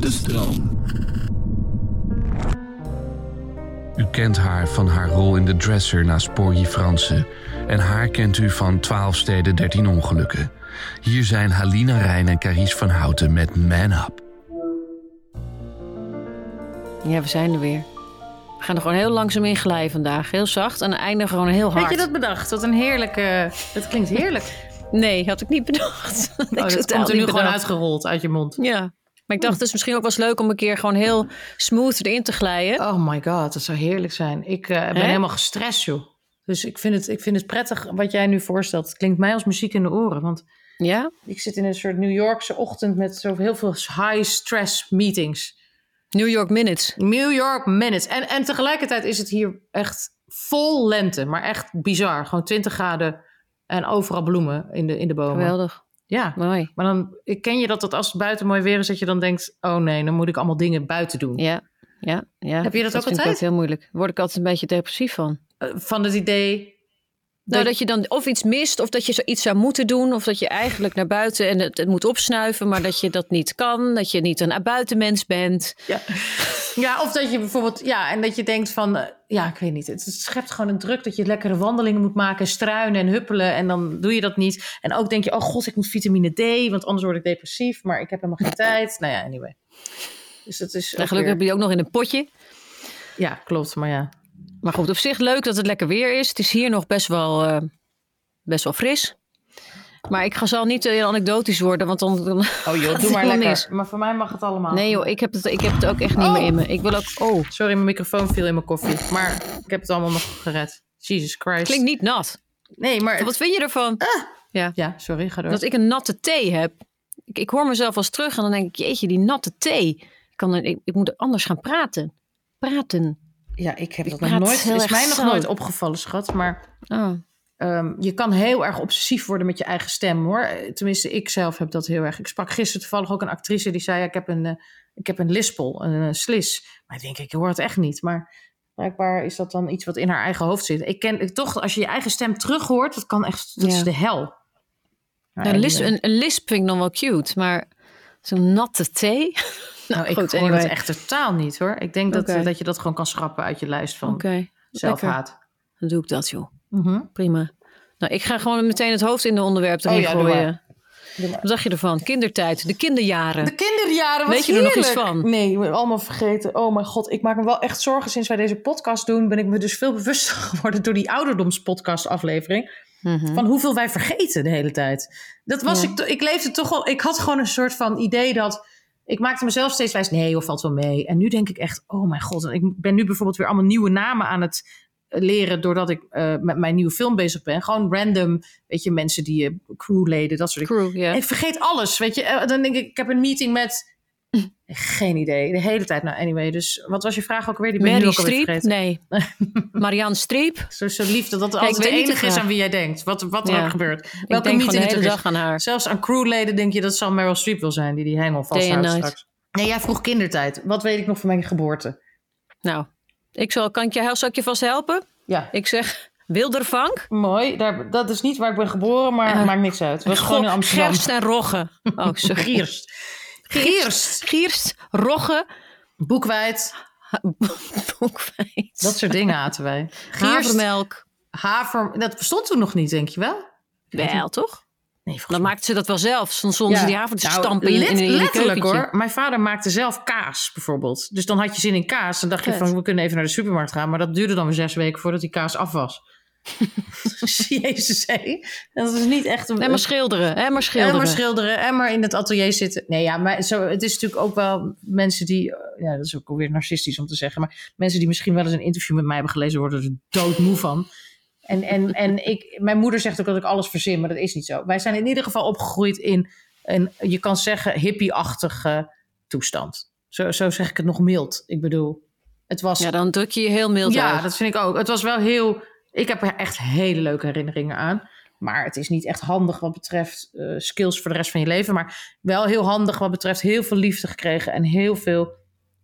De stroom. U kent haar van haar rol in de dresser naast Porgy Fransen. En haar kent u van 12 steden 13 ongelukken. Hier zijn Halina Rijn en Carice van Houten met Man Up. Ja, we zijn er weer. We gaan er gewoon heel langzaam in glijden vandaag. Heel zacht en eindigen gewoon heel hard. Had je dat bedacht? Wat een heerlijke... Dat klinkt heerlijk. Nee, had ik niet bedacht. Oh, Ik dat komt er nu gewoon uitgerold uit je mond. Ja. Maar ik dacht, het is misschien ook wel eens leuk om een keer gewoon heel smooth erin te glijden. Oh my god, dat zou heerlijk zijn. Ik eh, ben Hè? helemaal gestrest, joh. Dus ik vind, het, ik vind het prettig wat jij nu voorstelt. Het klinkt mij als muziek in de oren. Want Ja? ik zit in een soort New Yorkse ochtend met zo heel veel high stress meetings. New York Minutes. New York minutes. En, en tegelijkertijd is het hier echt vol lente. Maar echt bizar. Gewoon 20 graden en overal bloemen in de, in de bomen. Geweldig. Ja, Mooi. maar dan ken je dat, dat als het buiten mooi weer is, dat je dan denkt: oh nee, dan moet ik allemaal dingen buiten doen. Ja. Ja, ja. Heb je dat ook altijd? heel moeilijk. Word ik altijd een beetje depressief van. Eh, Van het idee. Nou, dat je dan of iets mist, of dat je zoiets zou moeten doen, of dat je eigenlijk naar buiten en het, het moet opsnuiven, maar dat je dat niet kan, dat je niet een buitenmens bent. Ja. Ja, of dat je bijvoorbeeld, ja, en dat je denkt van, eh, ja, ik weet niet, het, schept gewoon een druk dat je lekkere wandelingen moet maken, struinen en huppelen, en dan doe je dat niet. En ook denk je, oh god, ik moet vitamine D, want anders word ik depressief, maar ik heb helemaal geen tijd. Nou ja, anyway. Dus het is. En ook gelukkig heb weer- je ook nog in een potje. Ja, klopt, maar ja. Maar goed, op zich leuk dat het lekker weer is. Het is hier nog best wel, eh, best wel fris. Maar ik ga zal niet heel anekdotisch worden, want dan... dan Oh joh, doe maar lekker. mis. Maar voor mij mag het allemaal. Nee joh, ik heb, het, ik heb het ook echt niet Oh. meer in me. Ik wil ook... Oh, Sorry, mijn microfoon viel in mijn koffie. Maar ik heb het allemaal nog gered. Jesus Christ. klinkt niet nat. Nee, maar... Wat vind je ervan? Ja, Ja, sorry, ga door. dat ik een natte thee heb. Ik, ik hoor mezelf als terug en dan denk ik, jeetje, die natte thee. Ik, kan, er- ik, ik moet anders gaan praten. Praten. Ja, ik heb Ik dat nog nooit... is mij nog zo. nooit opgevallen, schat. Maar Oh. Ehm, je kan heel erg obsessief worden met je eigen stem, hoor. Eh, Tenminste, ik zelf heb dat heel erg. Ik sprak gisteren toevallig ook een actrice die zei... Ja, ik heb een, eh, ik heb een lispel, een, slis. Maar ik denk, ik hoor het echt niet. Maar blijkbaar is dat dan iets wat in haar eigen hoofd zit. Ik ken ik, toch, als je je eigen stem terug hoort... dat kan echt... Dat Ja. is de hel. Ja, een, lisp, een, een lisp vind ik nog wel cute, maar zo'n natte thee? Nou, ik goed, hoor anyway. het echt totaal niet, hoor. Ik denk dat, eh, dat je dat gewoon kan schrappen uit je lijst van Oké, zelfhaat. dan doe ik dat joh. Mhm. Prima. Nou, ik ga gewoon meteen het hoofd in de onderwerp erin Oh ja, gooien. Wat dacht je ervan? Kindertijd, de kinderjaren. De kinderjaren, Weet je er nog iets van? Nee, allemaal vergeten. Oh mijn god, ik maak me wel echt zorgen. Sinds wij deze podcast doen, ben ik me dus veel bewuster geworden door die ouderdomspodcast aflevering. Mhm. Van hoeveel wij vergeten de hele tijd. Dat was Ja. ik, ik leefde toch wel, ik had gewoon een soort van idee dat, ik maakte mezelf steeds wijs, nee of valt wel mee. En nu denk ik echt, oh mijn god. En ik ben nu bijvoorbeeld weer allemaal nieuwe namen aan het leren doordat ik eh, met mijn nieuwe film bezig ben. Gewoon random, weet je, mensen die je crewleden, dat soort dingen. Crew, ja. Ik vergeet alles, weet je. Eh, Dan denk ik, ik heb een meeting met... Geen idee, de hele tijd. Nou, anyway, dus wat was je vraag ook weer? Die ben Mary Streep? Nee. Marianne Streep? Zo, zo lief dat dat altijd de enige de is aan wie jij denkt. Wat, wat er Ja. ook gebeurt. Ik Welke denk de meeting hele is. dag aan haar. Zelfs aan crewleden denk je dat zal Meryl Streep wil zijn... die die hengel vasthoudt straks. Nee, jij vroeg kindertijd. Wat weet ik nog van mijn geboorte? Nou, ik zal, kan ik je, zal ik je vast helpen? Ja, Ik zeg Wildervank. mooi. Daar, dat is niet waar ik ben geboren, maar Eh, maakt niks uit. Het was gewoon in Amsterdam. Gerst en Rogge. Oh, sorry. Gierst. Gierst. Gierst, Rogge, Boekwijd. boekwijd. Dat soort dingen aten wij. Gierst. Havermelk. Haver, dat bestond toen nog niet, denk je wel? Wel, toch? Nee, Dan mij- maakte ze dat wel zelf. Soms stonden ze die avond te Nou, stampen in, in, in een letterlijk hoor. Mijn vader maakte zelf kaas bijvoorbeeld. Dus dan had je zin in kaas. Dan dacht je van we kunnen even naar de supermarkt gaan. Maar dat duurde dan weer zes weken voordat die kaas af was. Jezus, hé. Dat is niet echt een... En maar schilderen, hè, maar en schilderen. maar schilderen en maar in het atelier zitten. Nee, ja, maar zo, het is natuurlijk ook wel mensen die... eh, Ja, dat is ook alweer narcistisch om te zeggen. Maar mensen die misschien wel eens een interview met mij hebben gelezen... worden er doodmoe van. En, en, en ik, mijn moeder zegt ook dat ik alles verzin, maar dat is niet zo. Wij zijn in ieder geval opgegroeid in een, je kan zeggen, hippie-achtige toestand. Zo, zo zeg ik het nog mild. Ik bedoel, het was... Ja, dan druk je je heel mild Ja, uit. dat vind ik ook. Het was wel heel. Ik heb er echt hele leuke herinneringen aan. Maar het is niet echt handig wat betreft eh, skills voor de rest van je leven. Maar wel heel handig wat betreft heel veel liefde gekregen en heel veel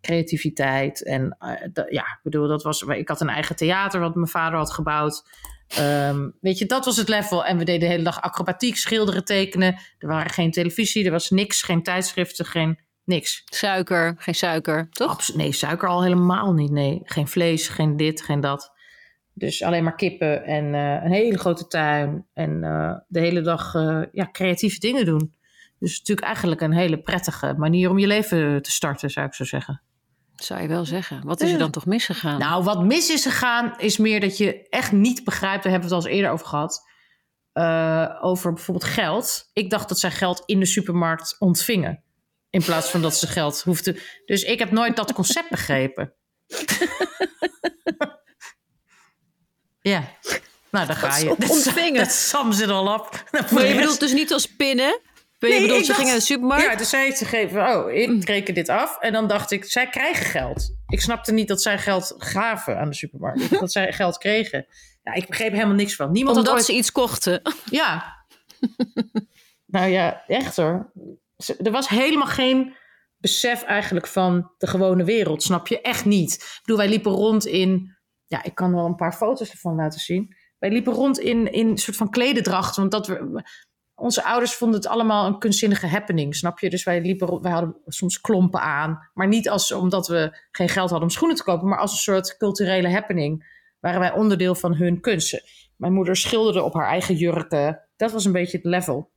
creativiteit. En eh, ja, ik bedoel, dat was. Ik had een eigen theater wat mijn vader had gebouwd. Ehm, weet je, dat was het level. En we deden de hele dag acrobatiek, schilderen, tekenen. Er waren geen televisie, er was niks, geen tijdschriften, geen niks. Suiker, geen suiker, toch? Abs- nee, suiker al helemaal niet. Nee, geen vlees, geen dit, geen dat. Dus alleen maar kippen en eh, een hele grote tuin. En eh, de hele dag eh, ja, creatieve dingen doen. Dus natuurlijk eigenlijk een hele prettige manier om je leven te starten, zou ik zo zeggen. Zou je wel zeggen. Wat is er dan toch misgegaan? Nou, wat mis is gegaan, is meer dat je echt niet begrijpt. Daar hebben we het al eens eerder over gehad. eh, over bijvoorbeeld geld. Ik dacht dat zij geld in de supermarkt ontvingen. In plaats van dat ze geld hoefden. Dus ik heb nooit dat concept begrepen. ja. Nou, daar ga je. Dat ontvingen. Dat sums it all up. maar je bedoelt dus niet als pinnen? Je bedoelt, ze dacht- gingen naar de supermarkt? Ja, dus zei ze geven, oh, ik reken dit af. En dan dacht ik, zij krijgen geld. Ik snapte niet dat zij geld gaven aan de supermarkt. Dat zij geld kregen. Ja, ik begreep helemaal niks van. Niemand Omdat ooit... ze iets kochten. Ja. nou ja, echt hoor. Er was helemaal geen besef eigenlijk van de gewone wereld, snap je? Echt niet. Ik bedoel, wij liepen rond in... Ja, ik kan wel een paar foto's ervan laten zien. Wij liepen rond in, in een soort van klededracht. Want dat we, onze ouders vonden het allemaal een kunstzinnige happening, snap je? Dus wij liepen, wij hadden soms klompen aan. Maar niet als, omdat we geen geld hadden om schoenen te kopen, maar als een soort culturele happening. Waren wij onderdeel van hun kunsten. Mijn moeder schilderde op haar eigen jurken. Dat was een beetje het level.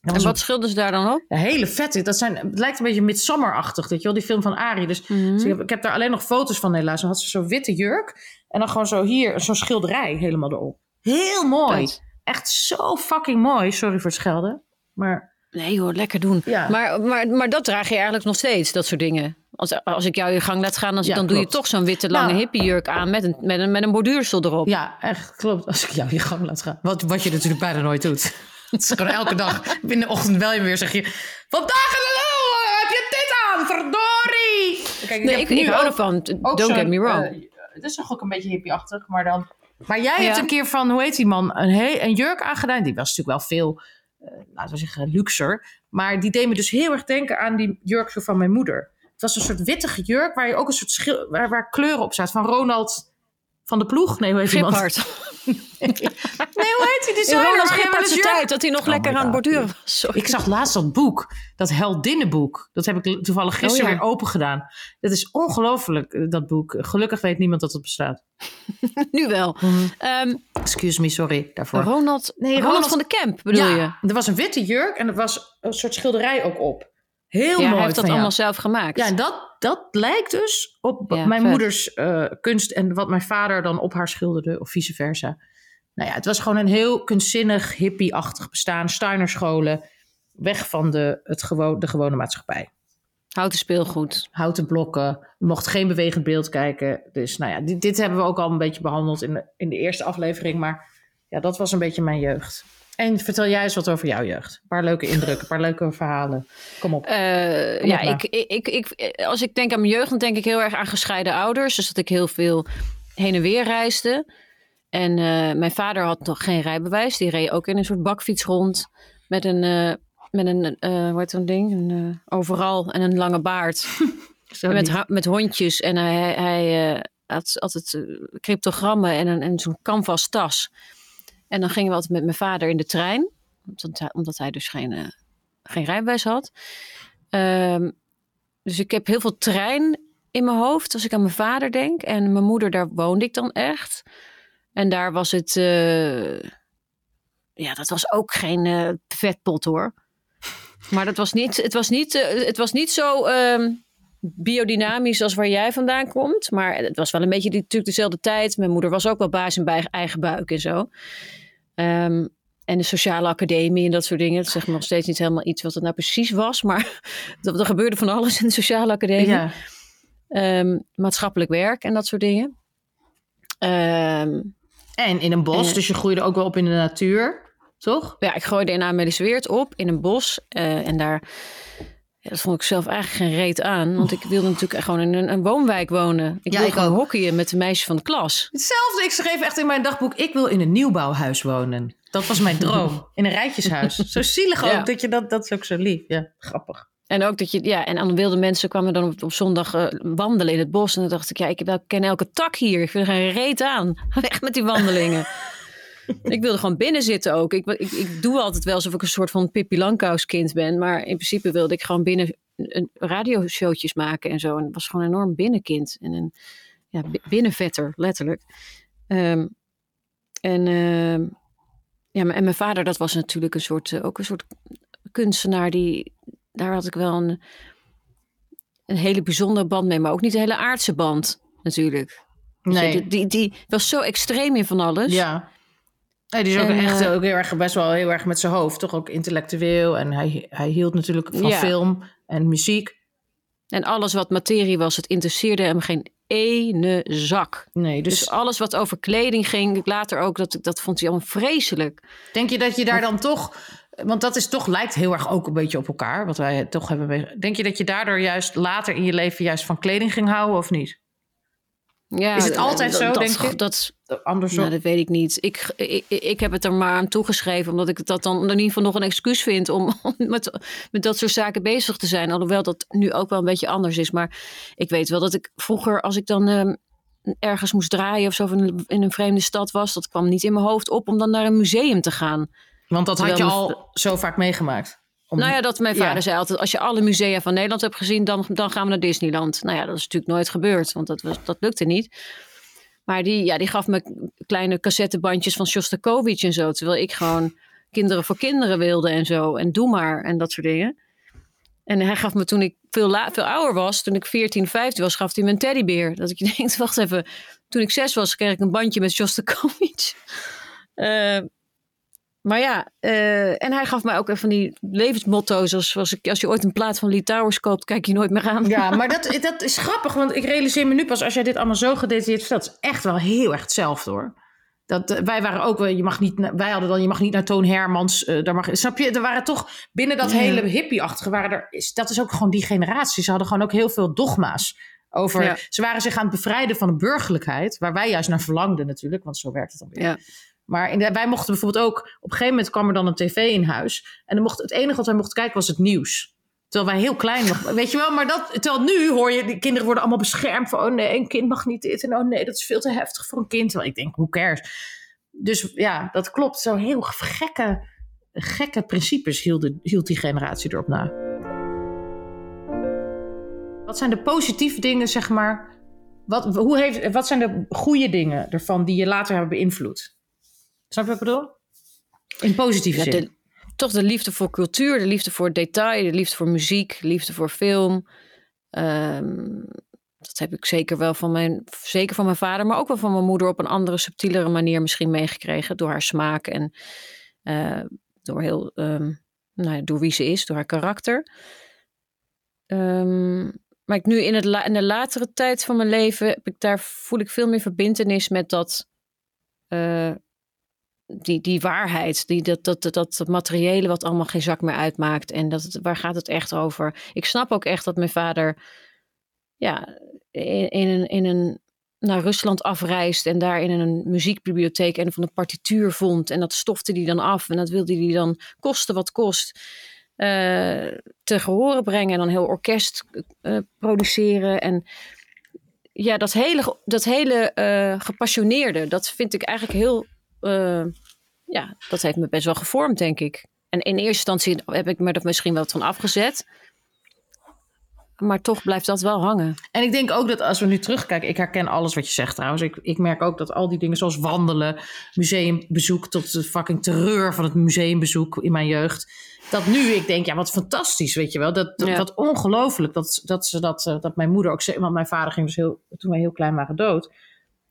En wat schilden ze daar dan op? hele vette. Dat zijn, het lijkt een beetje Midsummer-achtig, weet je wel, die film van Ari. Dus, Mhm. dus ik, heb, ik heb daar alleen nog foto's van helaas. Dan had ze zo'n witte jurk en dan gewoon zo hier, zo'n schilderij helemaal erop. Heel mooi. Echt zo fucking mooi. Sorry voor het schelden. Maar Nee hoor, lekker doen. Ja. Maar, maar, maar dat draag je eigenlijk nog steeds, dat soort dingen. Als, als ik jou je gang laat gaan, dan, Ja, dan doe je toch zo'n witte lange Nou. hippiejurk aan met een, met, een, met een borduursel erop. ja, echt klopt. Als ik jou je gang laat gaan. Wat, wat je natuurlijk bijna nooit doet. Het is gewoon elke dag. Binnen de ochtend bel je weer zeg je... Vandaag in de lul, heb je dit aan? Verdorie! Kijk, nee, heb ik, ik hou ervan. Don't get me wrong. eh, het is toch ook een beetje hippieachtig, maar dan... Maar jij hebt een keer van, hoe heet die man, een, he- een jurk aangedaan. Die was natuurlijk wel veel, eh, laten we zeggen, luxer. Maar die deed me dus heel erg denken aan die jurk van mijn moeder. Het was een soort wittige jurk waar je ook een soort schil, waar, waar kleuren op zaten. Van Ronald van de Ploeg. Nee, hoe heet die man? Giphard. Nee, hoe heet die designer? Ronald Giphard's jurk- tijd, dat hij nog Oh lekker aan het borduren was. Sorry. Ik zag laatst dat boek, dat heldinnenboek. Dat heb ik toevallig gisteren Oh ja. weer open gedaan. Dat is ongelooflijk, eh, dat boek. Gelukkig weet niemand dat het bestaat. Nu wel. Ehm, Excuse me, sorry daarvoor. Ronald, Nee, Ronald, Ronald- van de Kemp bedoel ja, je? er was een witte jurk en er was een soort schilderij ook op. Heel Ja, mooi hij heeft dat jou. allemaal zelf gemaakt. Ja, en dat, dat lijkt dus op Ja, mijn vet. moeders eh, kunst en wat mijn vader dan op haar schilderde, of vice versa. Nou ja, het was gewoon een heel kunstzinnig, hippie-achtig bestaan. Steinerscholen, weg van de, het gewoon, de gewone maatschappij. Houten speelgoed. Houten blokken, je mocht geen bewegend beeld kijken. Dus nou ja, dit, dit hebben we ook al een beetje behandeld in de, in de eerste aflevering. Maar ja, dat was een beetje mijn jeugd. En vertel jij eens wat over jouw jeugd. Een paar leuke indrukken, een paar leuke verhalen. Kom op. Eh, Kom ja, op ik, ik, ik, als ik denk aan mijn jeugd, dan denk ik heel erg aan gescheiden ouders. Dus dat ik heel veel heen en weer reisde. En eh, mijn vader had nog geen rijbewijs. Die reed ook in een soort bakfiets rond. Met een, eh, met een hoe heet zo'n ding? Een overal en een lange baard. Met, met hondjes. En hij, hij had altijd cryptogrammen en, een, en zo'n canvas tas. En dan gingen we altijd met mijn vader in de trein. Omdat hij, dus geen, eh, geen rijbewijs had. Ehm, dus ik heb heel veel trein in mijn hoofd als ik aan mijn vader denk. En mijn moeder, daar woonde ik dan echt. En daar was het... eh, ja, dat was ook geen eh, vetpot hoor. Maar dat was niet, het, was niet, het was niet zo ehm, biodynamisch als waar jij vandaan komt. Maar het was wel een beetje die, natuurlijk dezelfde tijd. Mijn moeder was ook wel baas in eigen buik en zo. Ehm, en de sociale academie en dat soort dingen. Dat zeg maar nog steeds niet helemaal iets wat het nou precies was. Maar er gebeurde van alles in de sociale academie. Ja. Ehm, maatschappelijk werk en dat soort dingen. Ehm, En in een bos, dus je groeide ook wel op in de natuur, toch? ja, ik gooide in Amelisweert op in een bos. eh, en daar, ja, dat vond ik zelf eigenlijk geen reet aan. Want ik wilde natuurlijk gewoon in een, een woonwijk wonen. Ik Ja, wilde ik gewoon ook. hockeyen met de meisjes van de klas. Hetzelfde, ik schreef echt in mijn dagboek, ik wil in een nieuwbouwhuis wonen. Dat was mijn droom, in een rijtjeshuis. Zo zielig ook, Ja. dat je dat, dat is ook zo lief. Ja, grappig. En ook dat je, ja, en dan wilde mensen kwamen dan op, op zondag eh, wandelen in het bos. En dan dacht ik, ja, ik ken elke tak hier. Ik vind er geen reet aan. Weg met die wandelingen. ik wilde gewoon binnen zitten ook. Ik, ik, ik doe altijd wel alsof ik een soort van Pippi Langkous kind ben. Maar in principe wilde ik gewoon binnen een radioshowtjes maken en zo. En was gewoon een enorm binnenkind. En een ja, bi- binnenvetter, letterlijk. Ehm, en, ehm, ja, en mijn vader, dat was natuurlijk een soort, eh, ook een soort kunstenaar die daar had ik wel een, een hele bijzondere band mee, maar ook niet een hele aardse band natuurlijk. Je, Nee, Die, die, die was zo extreem in van alles. ja. Die is ook En, echt eh, ook heel erg, best wel heel erg met zijn hoofd, toch ook intellectueel. En hij, hij hield natuurlijk van Ja. film en muziek. En alles wat materie was, het interesseerde hem geen ene zak. Nee, Dus, dus alles wat over kleding ging, later ook, dat, dat vond hij allemaal vreselijk. denk je dat je daar dan toch, want dat is toch, lijkt heel erg ook een beetje op elkaar, wat wij toch hebben. Denk je dat je daardoor juist later in je leven juist van kleding ging houden of niet? Ja, Is het altijd dat- zo, dat, denk je? Dat, Andersom. nou, dat weet ik niet. Ik, ik, ik heb het er maar aan toegeschreven, omdat ik dat dan in ieder geval nog een excuus vind om, om met, met dat soort zaken bezig te zijn. Alhoewel dat nu ook wel een beetje anders is. Maar ik weet wel dat ik vroeger, als ik dan ehm, ergens moest draaien of zo, of in, in een vreemde stad was, dat kwam niet in mijn hoofd op om dan naar een museum te gaan. Want dat had je al zo vaak meegemaakt. Om- Nou ja, dat mijn Ja. vader zei altijd: als je alle musea van Nederland hebt gezien, dan, dan gaan we naar Disneyland. Nou ja, dat is natuurlijk nooit gebeurd, want dat, was, dat lukte niet. Maar die, ja, die gaf me kleine cassettebandjes van Shostakovich en zo. Terwijl ik gewoon kinderen voor kinderen wilde en zo. En doe maar en dat soort dingen. En hij gaf me toen ik veel, la- veel ouder was, toen ik 14, 15 was, gaf hij me een teddybeer. Dat ik denk, wacht even. Toen ik zes was, kreeg ik een bandje met Shostakovich. Eh, maar ja, eh, en hij gaf mij ook even van die levensmotto's. Als, als, ik, als je ooit een plaat van Lee Towers koopt, kijk je nooit meer aan. Ja, maar dat, dat is grappig, want ik realiseer me nu pas als jij dit allemaal zo gedetailleerd vertelt. Is echt wel heel erg hetzelfde hoor. Dat, eh, wij waren ook wel, je mag niet, wij hadden dan, je mag niet naar Toon Hermans. eh, daar mag, snap je? Er waren toch binnen dat Ja. hele hippie-achtige, waren er, dat is ook gewoon die generatie. Ze hadden gewoon ook heel veel dogma's. Over, Ja. Ze waren zich aan het bevrijden van de burgerlijkheid, waar wij juist naar verlangden natuurlijk, want zo werkt het dan weer. Ja. Maar wij mochten bijvoorbeeld ook, op een gegeven moment kwam er dan een tv in huis. En dan mocht, het enige wat wij mochten kijken was het nieuws. Terwijl wij heel klein nog, weet je wel, maar dat, terwijl nu hoor je, die kinderen worden allemaal beschermd van, oh nee, een kind mag niet dit en oh nee, dat is veel te heftig voor een kind. Terwijl ik denk, who cares? Dus ja, dat klopt. Zo heel gekke, gekke principes hield, de- hield die generatie erop na. Wat zijn de positieve dingen, zeg maar? Wat, hoe heeft, wat zijn de goede dingen ervan die je later hebben beïnvloed? Snap je wat ik bedoel? In positieve Ja, zin. de- toch de liefde voor cultuur, de liefde voor detail, de liefde voor muziek, de liefde voor film. Ehm, dat heb ik zeker wel van mijn, zeker van mijn vader, maar ook wel van mijn moeder op een andere, subtielere manier misschien meegekregen. Door haar smaak en eh, door, heel, ehm, nou ja, door wie ze is, door haar karakter. Ehm, maar ik nu in, het la- in de latere tijd van mijn leven, heb ik daar voel ik veel meer verbindenis met dat. eh, die, die waarheid, die, dat, dat, dat, dat materiële wat allemaal geen zak meer uitmaakt. En dat, waar gaat het echt over? Ik snap ook echt dat mijn vader ja, in, in een, in een, naar Rusland afreist en daar in een muziekbibliotheek een van de partituur vond. En dat stofte hij dan af en dat wilde hij dan kosten wat kost. eh te gehoren brengen en dan heel orkest eh, produceren. En ja, dat hele, dat hele eh, gepassioneerde, dat vind ik eigenlijk heel eh, ja, dat heeft me best wel gevormd, denk ik. En in eerste instantie heb ik me er misschien wel van afgezet. maar toch blijft dat wel hangen. En ik denk ook dat als we nu terugkijken, ik herken alles wat je zegt trouwens. Ik, ik merk ook dat al die dingen zoals wandelen, museumbezoek tot de fucking terreur van het museumbezoek in mijn jeugd. Dat nu ik denk, ja, wat fantastisch, weet je wel. Dat, dat Ja. wat ongelooflijk dat, dat ze dat, eh, dat mijn moeder ook zei. Want mijn vader ging dus heel, toen wij heel klein waren dood.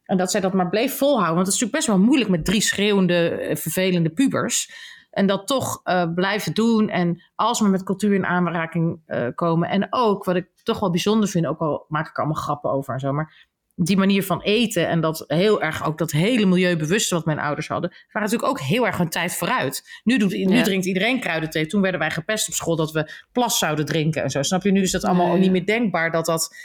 En dat zij dat maar bleef volhouden. Want het is natuurlijk best wel moeilijk met drie schreeuwende, eh, vervelende pubers. En dat toch eh, blijven doen. En als we met cultuur in aanraking eh, komen. En ook, wat ik toch wel bijzonder vind, ook al maak ik er allemaal grappen over en zo. Maar die manier van eten en dat heel erg ook dat hele milieubewuste wat mijn ouders hadden, waren natuurlijk ook heel erg hun tijd vooruit. Nu, doet, nu Ja. drinkt iedereen kruidenthee. Toen werden wij gepest op school dat we plas zouden drinken en zo. Snap je? Nu is dat allemaal niet meer denkbaar dat dat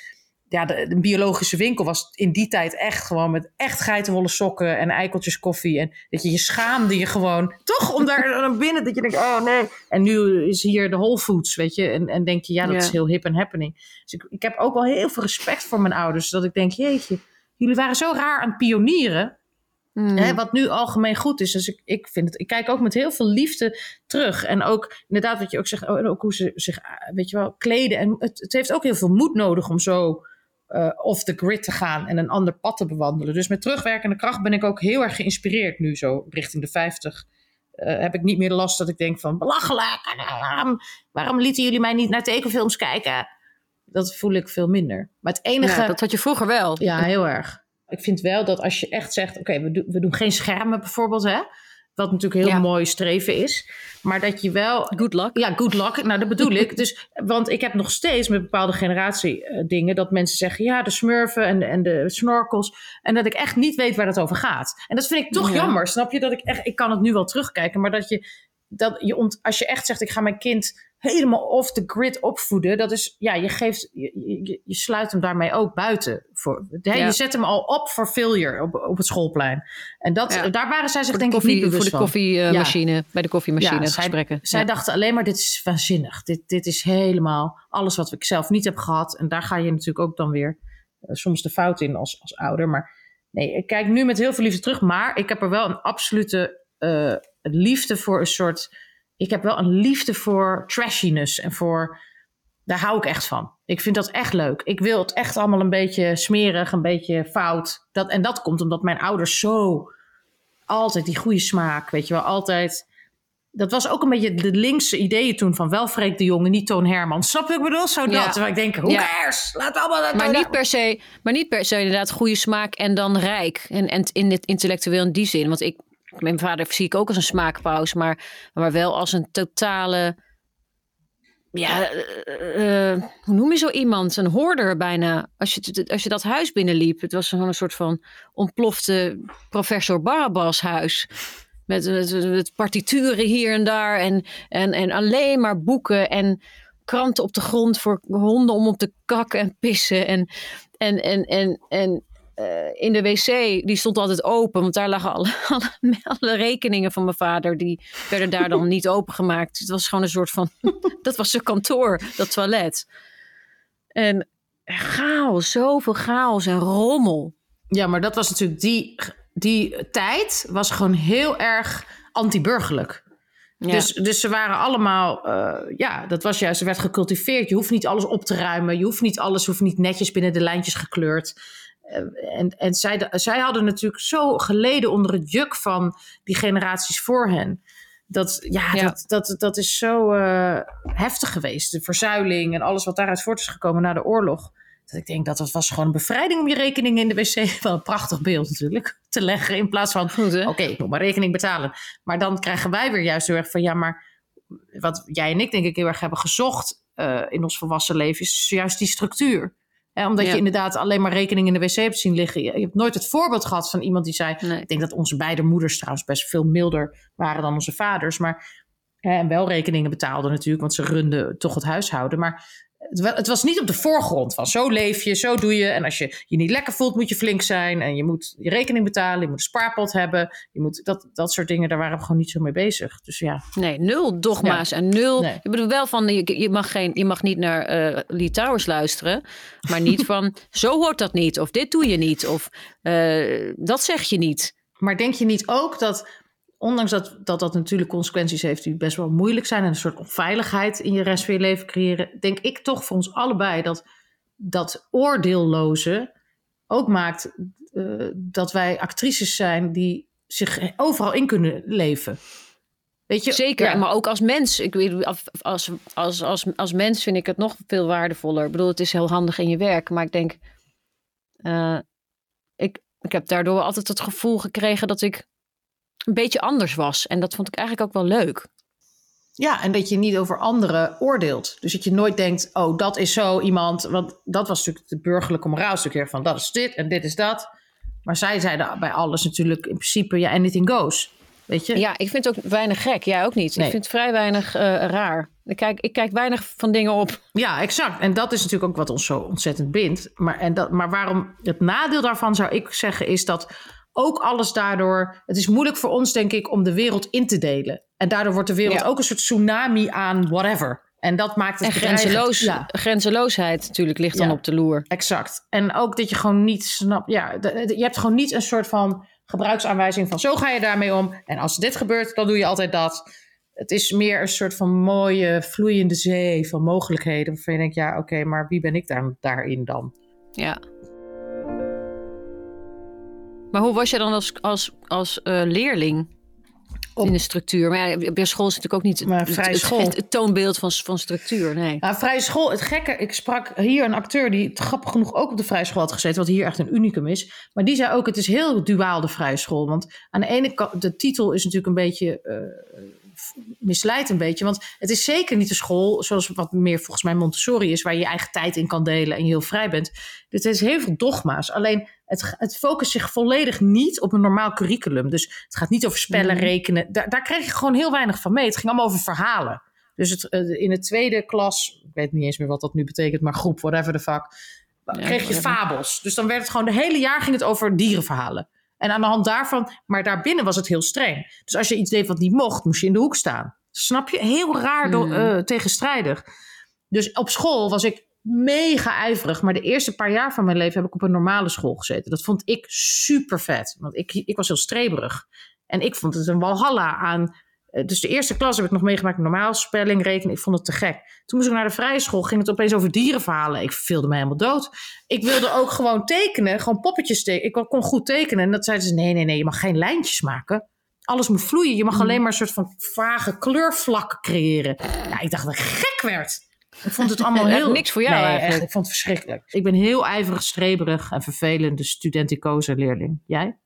ja, de, de biologische winkel was in die tijd echt gewoon met echt geitenwolle sokken en eikeltjes koffie. En dat je je schaamde je gewoon, toch om daar naar binnen, dat je denkt, oh nee. En nu is hier de Whole Foods, weet je. En, en denk je, ja, dat Ja. is heel hip en happening. Dus ik, ik heb ook wel heel veel respect voor mijn ouders. Dat ik denk, jeetje, jullie waren zo raar aan het pionieren. Hmm. Hè, wat nu algemeen goed is. Dus ik, ik, vind het, ik kijk ook met heel veel liefde terug. En ook inderdaad wat je ook zegt, oh, en ook hoe ze zich, ah, weet je wel, kleden. En het, het heeft ook heel veel moed nodig om zo eh, off the grid te gaan en een ander pad te bewandelen. Dus met terugwerkende kracht ben ik ook heel erg geïnspireerd nu zo richting de 50. Eh, heb ik niet meer de last dat ik denk van belachelijk. Waarom, waarom lieten jullie mij niet naar tekenfilms kijken? Dat voel ik veel minder. Maar het enige. Ja, dat had je vroeger wel. Ja, heel erg. Ik vind wel dat als je echt zegt: oké, we, doen- we doen geen schermen bijvoorbeeld, hè? Wat natuurlijk heel Ja. mooi streven is. Maar dat je wel. Good luck. Ja, good luck. Nou, dat bedoel ik. Dus, want ik heb nog steeds met bepaalde generatie eh, dingen dat mensen zeggen: ja, de smurfen en, en de snorkels. En dat ik echt niet weet waar het over gaat. En dat vind ik toch Ja. jammer. Snap je? Dat ik echt, ik kan het nu wel terugkijken, maar dat je, dat je ont, als je echt zegt: ik ga mijn kind helemaal off the grid opvoeden, dat is, ja, je geeft, je, je, je sluit hem daarmee ook buiten. Voor, hè, Ja. Je zet hem al op voor failure op, op het schoolplein. En dat, Ja. daar waren zij zich de, denk ik niet bewust voor de koffiemachine, bij de koffiemachine zij- gesprekken. Zij Ja. dachten alleen maar, dit is waanzinnig. Dit, dit is helemaal alles wat ik zelf niet heb gehad. En daar ga je natuurlijk ook dan weer eh, soms de fout in als, als ouder. Maar nee, ik kijk nu met heel veel liefde terug. Maar ik heb er wel een absolute eh, liefde voor een soort... Ik heb wel een liefde voor trashiness en voor... Daar hou ik echt van. Ik vind dat echt leuk. Ik wil het echt allemaal een beetje smerig, een beetje fout. Dat, en dat komt omdat mijn ouders zo altijd die goede smaak, weet je wel, altijd. Dat was ook een beetje de linkse ideeën toen van wel Freek de Jonge, niet Toon Herman. Snap je wat ik bedoel? Zo dat. Ja. Terwijl ik denk, hoe Ja. cares? Laat allemaal dat Maar niet, per se, maar niet per se inderdaad goede smaak en dan rijk. En, en in het intellectueel in die zin. Want ik, mijn vader zie ik ook als een smaakpaus, maar, maar wel als een totale. Ja, eh, eh, hoe noem je zo iemand? Een hoorder bijna. Als je, als je dat huis binnenliep, het was een soort van ontplofte professor Barabbas huis. Met, met, met partituren hier en daar en, en, en alleen maar boeken en kranten op de grond voor honden om op te kakken en pissen. En, en, en, en, en eh, in de wc, die stond altijd open, want daar lagen alle, alle, alle rekeningen van mijn vader. Die werden daar dan niet opengemaakt. Het was gewoon een soort van, dat was zijn kantoor, dat toilet. En chaos, zoveel chaos en rommel. Ja, maar dat was natuurlijk die, die tijd was gewoon heel erg anti-burgerlijk. Ja. Dus, dus ze waren allemaal, eh, ja, dat was juist, er werd gecultiveerd. Je hoeft niet alles op te ruimen. Je hoeft niet alles, hoeft niet netjes binnen de lijntjes gekleurd. Eh, en en zij, zij hadden natuurlijk zo geleden onder het juk van die generaties voor hen. Dat, ja, Ja. Dat, dat, dat is zo eh, heftig geweest. De verzuiling en alles wat daaruit voort is gekomen na de oorlog. Dat ik denk dat het was gewoon een bevrijding om je rekening in de wc. Wel een prachtig beeld natuurlijk. Te leggen in plaats van? Oké, ik moet mijn rekening betalen. Maar dan krijgen wij weer juist heel erg van ja, maar wat jij en ik denk ik heel erg hebben gezocht eh, in ons volwassen leven, is juist die structuur. Omdat Ja. je inderdaad alleen maar rekening in de wc hebt zien liggen. Je, je hebt nooit het voorbeeld gehad van iemand die zei. Nee. Ik denk dat onze beide moeders trouwens best veel milder waren dan onze vaders. Maar hè, en wel rekeningen betaalden natuurlijk, want ze runden toch het huishouden. Maar het, wa- het was niet op de voorgrond van zo leef je, zo doe je. En als je je niet lekker voelt, moet je flink zijn. En je moet je rekening betalen, je moet een spaarpot hebben. Je moet, dat, dat soort dingen, daar waren we gewoon niet zo mee bezig. Dus ja, Nee, nul dogma's en nul. Nee. Ik bedoel wel van je, je, mag geen, je mag niet naar eh Lee Towers luisteren, maar niet van zo hoort dat niet of dit doe je niet of eh, dat zeg je niet. Maar denk je niet ook dat ondanks dat, dat dat natuurlijk consequenties heeft die best wel moeilijk zijn en een soort onveiligheid in je rest van je leven creëren, denk ik toch voor ons allebei dat dat oordeelloze ook maakt uh, dat wij actrices zijn die zich overal in kunnen leven. Weet je? Zeker, ja. maar ook als mens. Ik weet, als, als, als, als mens vind ik het nog veel waardevoller. Ik bedoel, het is heel handig in je werk, maar ik denk, uh, ik, ik heb daardoor altijd het gevoel gekregen dat ik een beetje anders was. En dat vond ik eigenlijk ook wel leuk. Ja, en dat je niet over anderen oordeelt. Dus dat je nooit denkt, oh, dat is zo iemand. Want dat was natuurlijk de burgerlijke moraalstuk van dat is dit en dit is dat. Maar zij zeiden bij alles natuurlijk in principe, ja, anything goes. Weet je? Ja, ik vind het ook weinig gek. Jij ook niet. Ik vind het vrij weinig uh, raar. Ik kijk, ik kijk weinig van dingen op. Ja, exact. En dat is natuurlijk ook wat ons zo ontzettend bindt. Maar, en dat, maar waarom het nadeel daarvan zou ik zeggen is dat ook alles daardoor. Het is moeilijk voor ons, denk ik, om de wereld in te delen. En daardoor wordt de wereld ook een soort tsunami aan whatever. En dat maakt het en grenzeloos, ja. grenzeloosheid natuurlijk ligt dan op de loer. Exact. En ook dat je gewoon niet snapt. Ja, je hebt gewoon niet een soort van gebruiksaanwijzing van zo ga je daarmee om. En als dit gebeurt, dan doe je altijd dat. Het is meer een soort van mooie, vloeiende zee van mogelijkheden. Waarvan je denkt, ja, oké, maar wie ben ik daar, daarin dan? Ja. Maar hoe was je dan als, als, als uh, leerling in de structuur? Maar ja, bij school is natuurlijk ook niet maar vrije het, school. Het, het, toonbeeld van, van structuur. Nee. Nou, vrije school, het gekke, ik sprak hier een acteur die grappig genoeg ook op de vrije school had gezeten, wat hier echt een unicum is. Maar die zei ook: het is heel duaal de vrije school. Want aan de ene kant, de titel is natuurlijk een beetje. Uh, misleidt een beetje. Want het is zeker niet de school zoals wat meer volgens mij Montessori is, waar je je eigen tijd in kan delen en je heel vrij bent. Dit is heel veel dogma's. Alleen het, het focust zich volledig niet op een normaal curriculum. Dus het gaat niet over spellen, mhm. rekenen. Daar, daar kreeg je gewoon heel weinig van mee. Het ging allemaal over verhalen. Dus het, eh, in de tweede klas, ik weet niet eens meer wat dat nu betekent, maar groep, whatever the fuck, kreeg je fabels. Dus dan werd het gewoon, de hele jaar ging het over dierenverhalen. En aan de hand daarvan, maar daarbinnen was het heel streng. Dus als je iets deed wat niet mocht, moest je in de hoek staan. Snap je? Heel raar door, uh, tegenstrijdig. Dus op school was ik mega ijverig. Maar de eerste paar jaar van mijn leven heb ik op een normale school gezeten. Dat vond ik super vet. Want ik, ik was heel streberig. En ik vond het een walhalla aan. Eh, dus de eerste klas heb ik nog meegemaakt normaal spelling, rekenen. Ik vond het te gek. Toen moest ik naar de vrije school. Ging het opeens over dierenverhalen. Ik verveelde me helemaal dood. Ik wilde ook gewoon tekenen. Gewoon poppetjes tekenen. Ik kon goed tekenen. En dat zeiden ze, nee, nee, nee. Je mag geen lijntjes maken. Alles moet vloeien. Je mag mm. alleen maar een soort van vage kleurvlakken creëren. Ja, ik dacht dat ik gek werd. Ik vond het allemaal heel... Niks voor jou eigenlijk. ik vond het verschrikkelijk. Ik ben heel ijverig, streberig en vervelende studenticoze leerling. Jij?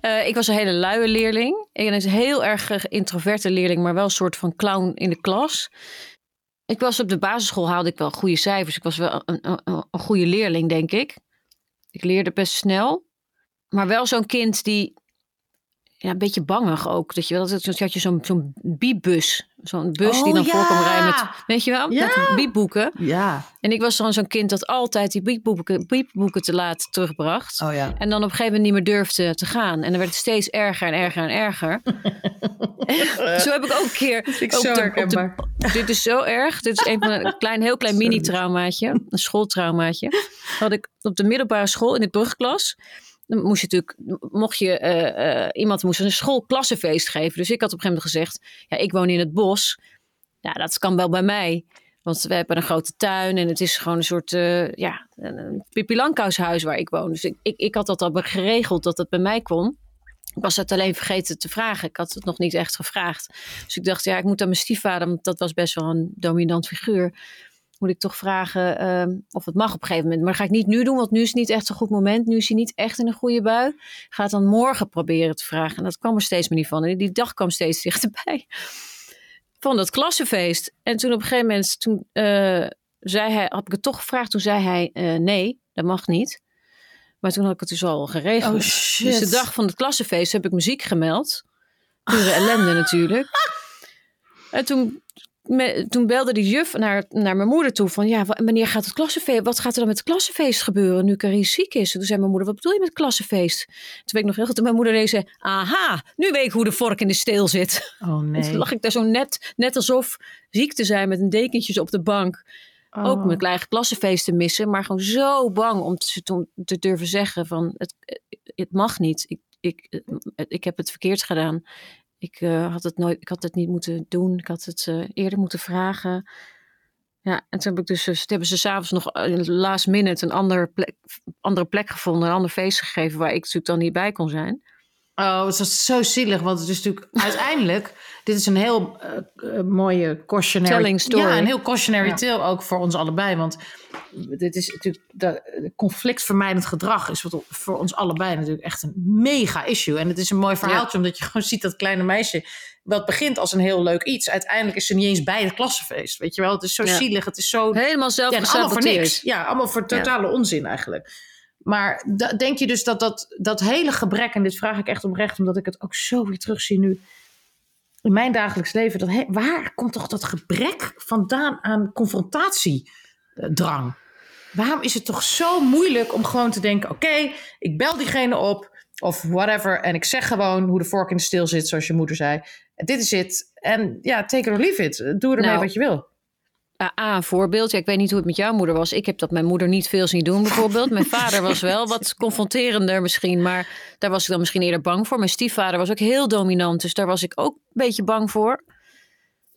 uh, ik was een hele luie leerling. Ik ben een heel erg introverte leerling, maar wel een soort van clown in de klas. Ik was op de basisschool, haalde ik wel goede cijfers. Ik was wel een, een, een goede leerling, denk ik. Ik leerde best snel. Maar wel zo'n kind die ja, een beetje bangig ook. Dat je wel, dat had je zo'n zo'n biebus. Zo'n bus die oh, dan ja. voor kwam rijden met, weet je wel, ja. met biepboeken. Ja. En ik was dan zo'n kind dat altijd die biepboeken, biepboeken te laat terugbracht. Oh, ja. En dan op een gegeven moment niet meer durfde te gaan. En dan werd het steeds erger en erger en erger. zo heb ik ook een keer... ik zo de, Dit is zo erg. Dit is een, van een klein, heel klein mini-traumaatje. Een schooltraumaatje. Had ik op de middelbare school in de brugklas dan moest je natuurlijk, mocht je, uh, uh, iemand moest een schoolklassenfeest geven. Dus ik had op een gegeven moment gezegd, ja, ik woon in het bos. Ja, dat kan wel bij mij. Want we hebben een grote tuin en het is gewoon een soort, uh, ja, een Pippi waar ik woon. Dus ik, ik, had dat al geregeld dat het bij mij kon. Ik was het alleen vergeten te vragen. Ik had het nog niet echt gevraagd. Dus ik dacht, ja, ik moet aan mijn stiefvader, want dat was best wel een dominant figuur moet ik toch vragen ehm, of het mag op een gegeven moment. Maar dat ga ik niet nu doen, want nu is het niet echt een goed moment. Nu is hij niet echt in een goede bui. Ga het dan morgen proberen te vragen. En dat kwam er steeds meer niet van. En die dag kwam steeds dichterbij. Van dat klassenfeest. En toen op een gegeven moment, toen uh, zei hij, had ik het toch gevraagd. Toen zei hij, uh, nee, dat mag niet. Maar toen had ik het dus al geregeld. Oh, dus de dag van het klassenfeest heb ik muziek gemeld. Pure ellende natuurlijk. En toen toen belde die juf naar, naar mijn moeder toe van ja, wanneer gaat het klassenfeest? Wat gaat er dan met het klassenfeest gebeuren nu Carice ziek is? Toen zei mijn moeder, wat bedoel je met klassenfeest? Toen weet ik nog heel goed, mijn moeder zei, aha, nu weet ik hoe de vork in de steel zit. Oh nee. toen lag ik daar zo net, net alsof ziek te zijn met een dekentjes op de bank. Ook mijn eigen klassenfeest te missen, maar gewoon zo bang om te, om te durven zeggen van het, het mag niet. Ik, ik, eh, ik heb het verkeerd gedaan. Ik, eh, had het nooit, ik had het niet moeten doen. Ik had het eh, eerder moeten vragen. Ja, en toen heb ik dus, dus hebben ze s'avonds nog last minute een ander plek, andere plek gevonden, een ander feest gegeven waar ik natuurlijk dan niet bij kon zijn. Oh, het is zo zielig, want het is natuurlijk uiteindelijk... Dit is een heel uh, mooie cautionary... Telling story. Ja, een heel cautionary Ja. tale ook voor ons allebei. Want dit is natuurlijk... Dat conflictvermijdend gedrag is wat voor ons allebei natuurlijk echt een mega issue. En het is een mooi verhaaltje, omdat je gewoon ziet dat kleine meisje... wat begint als een heel leuk iets. Uiteindelijk is ze niet eens bij het klassenfeest. Weet je wel, het is zo Ja. zielig. Het is zo... Helemaal zelf Ja, en allemaal voor niks. Ja, allemaal voor totale onzin eigenlijk. Maar denk je dus dat, dat dat hele gebrek, en dit vraag ik echt oprecht, omdat ik het ook zo weer terugzie nu in mijn dagelijks leven, dat he- waar komt toch dat gebrek vandaan aan confrontatiedrang? Waarom is het toch zo moeilijk om gewoon te denken: oké, ik bel diegene op of whatever, en ik zeg gewoon hoe de vork in de steel zit, zoals je moeder zei. Dit is het. En ja, take it or leave it. Doe ermee Nou, wat je wil. Ah, ah, een voorbeeld. Ja, ik weet niet hoe het met jouw moeder was. Ik heb dat mijn moeder niet veel zien doen, bijvoorbeeld. Mijn vader was wel wat confronterender misschien, maar daar was ik dan misschien eerder bang voor. Mijn stiefvader was ook heel dominant, dus daar was ik ook een beetje bang voor.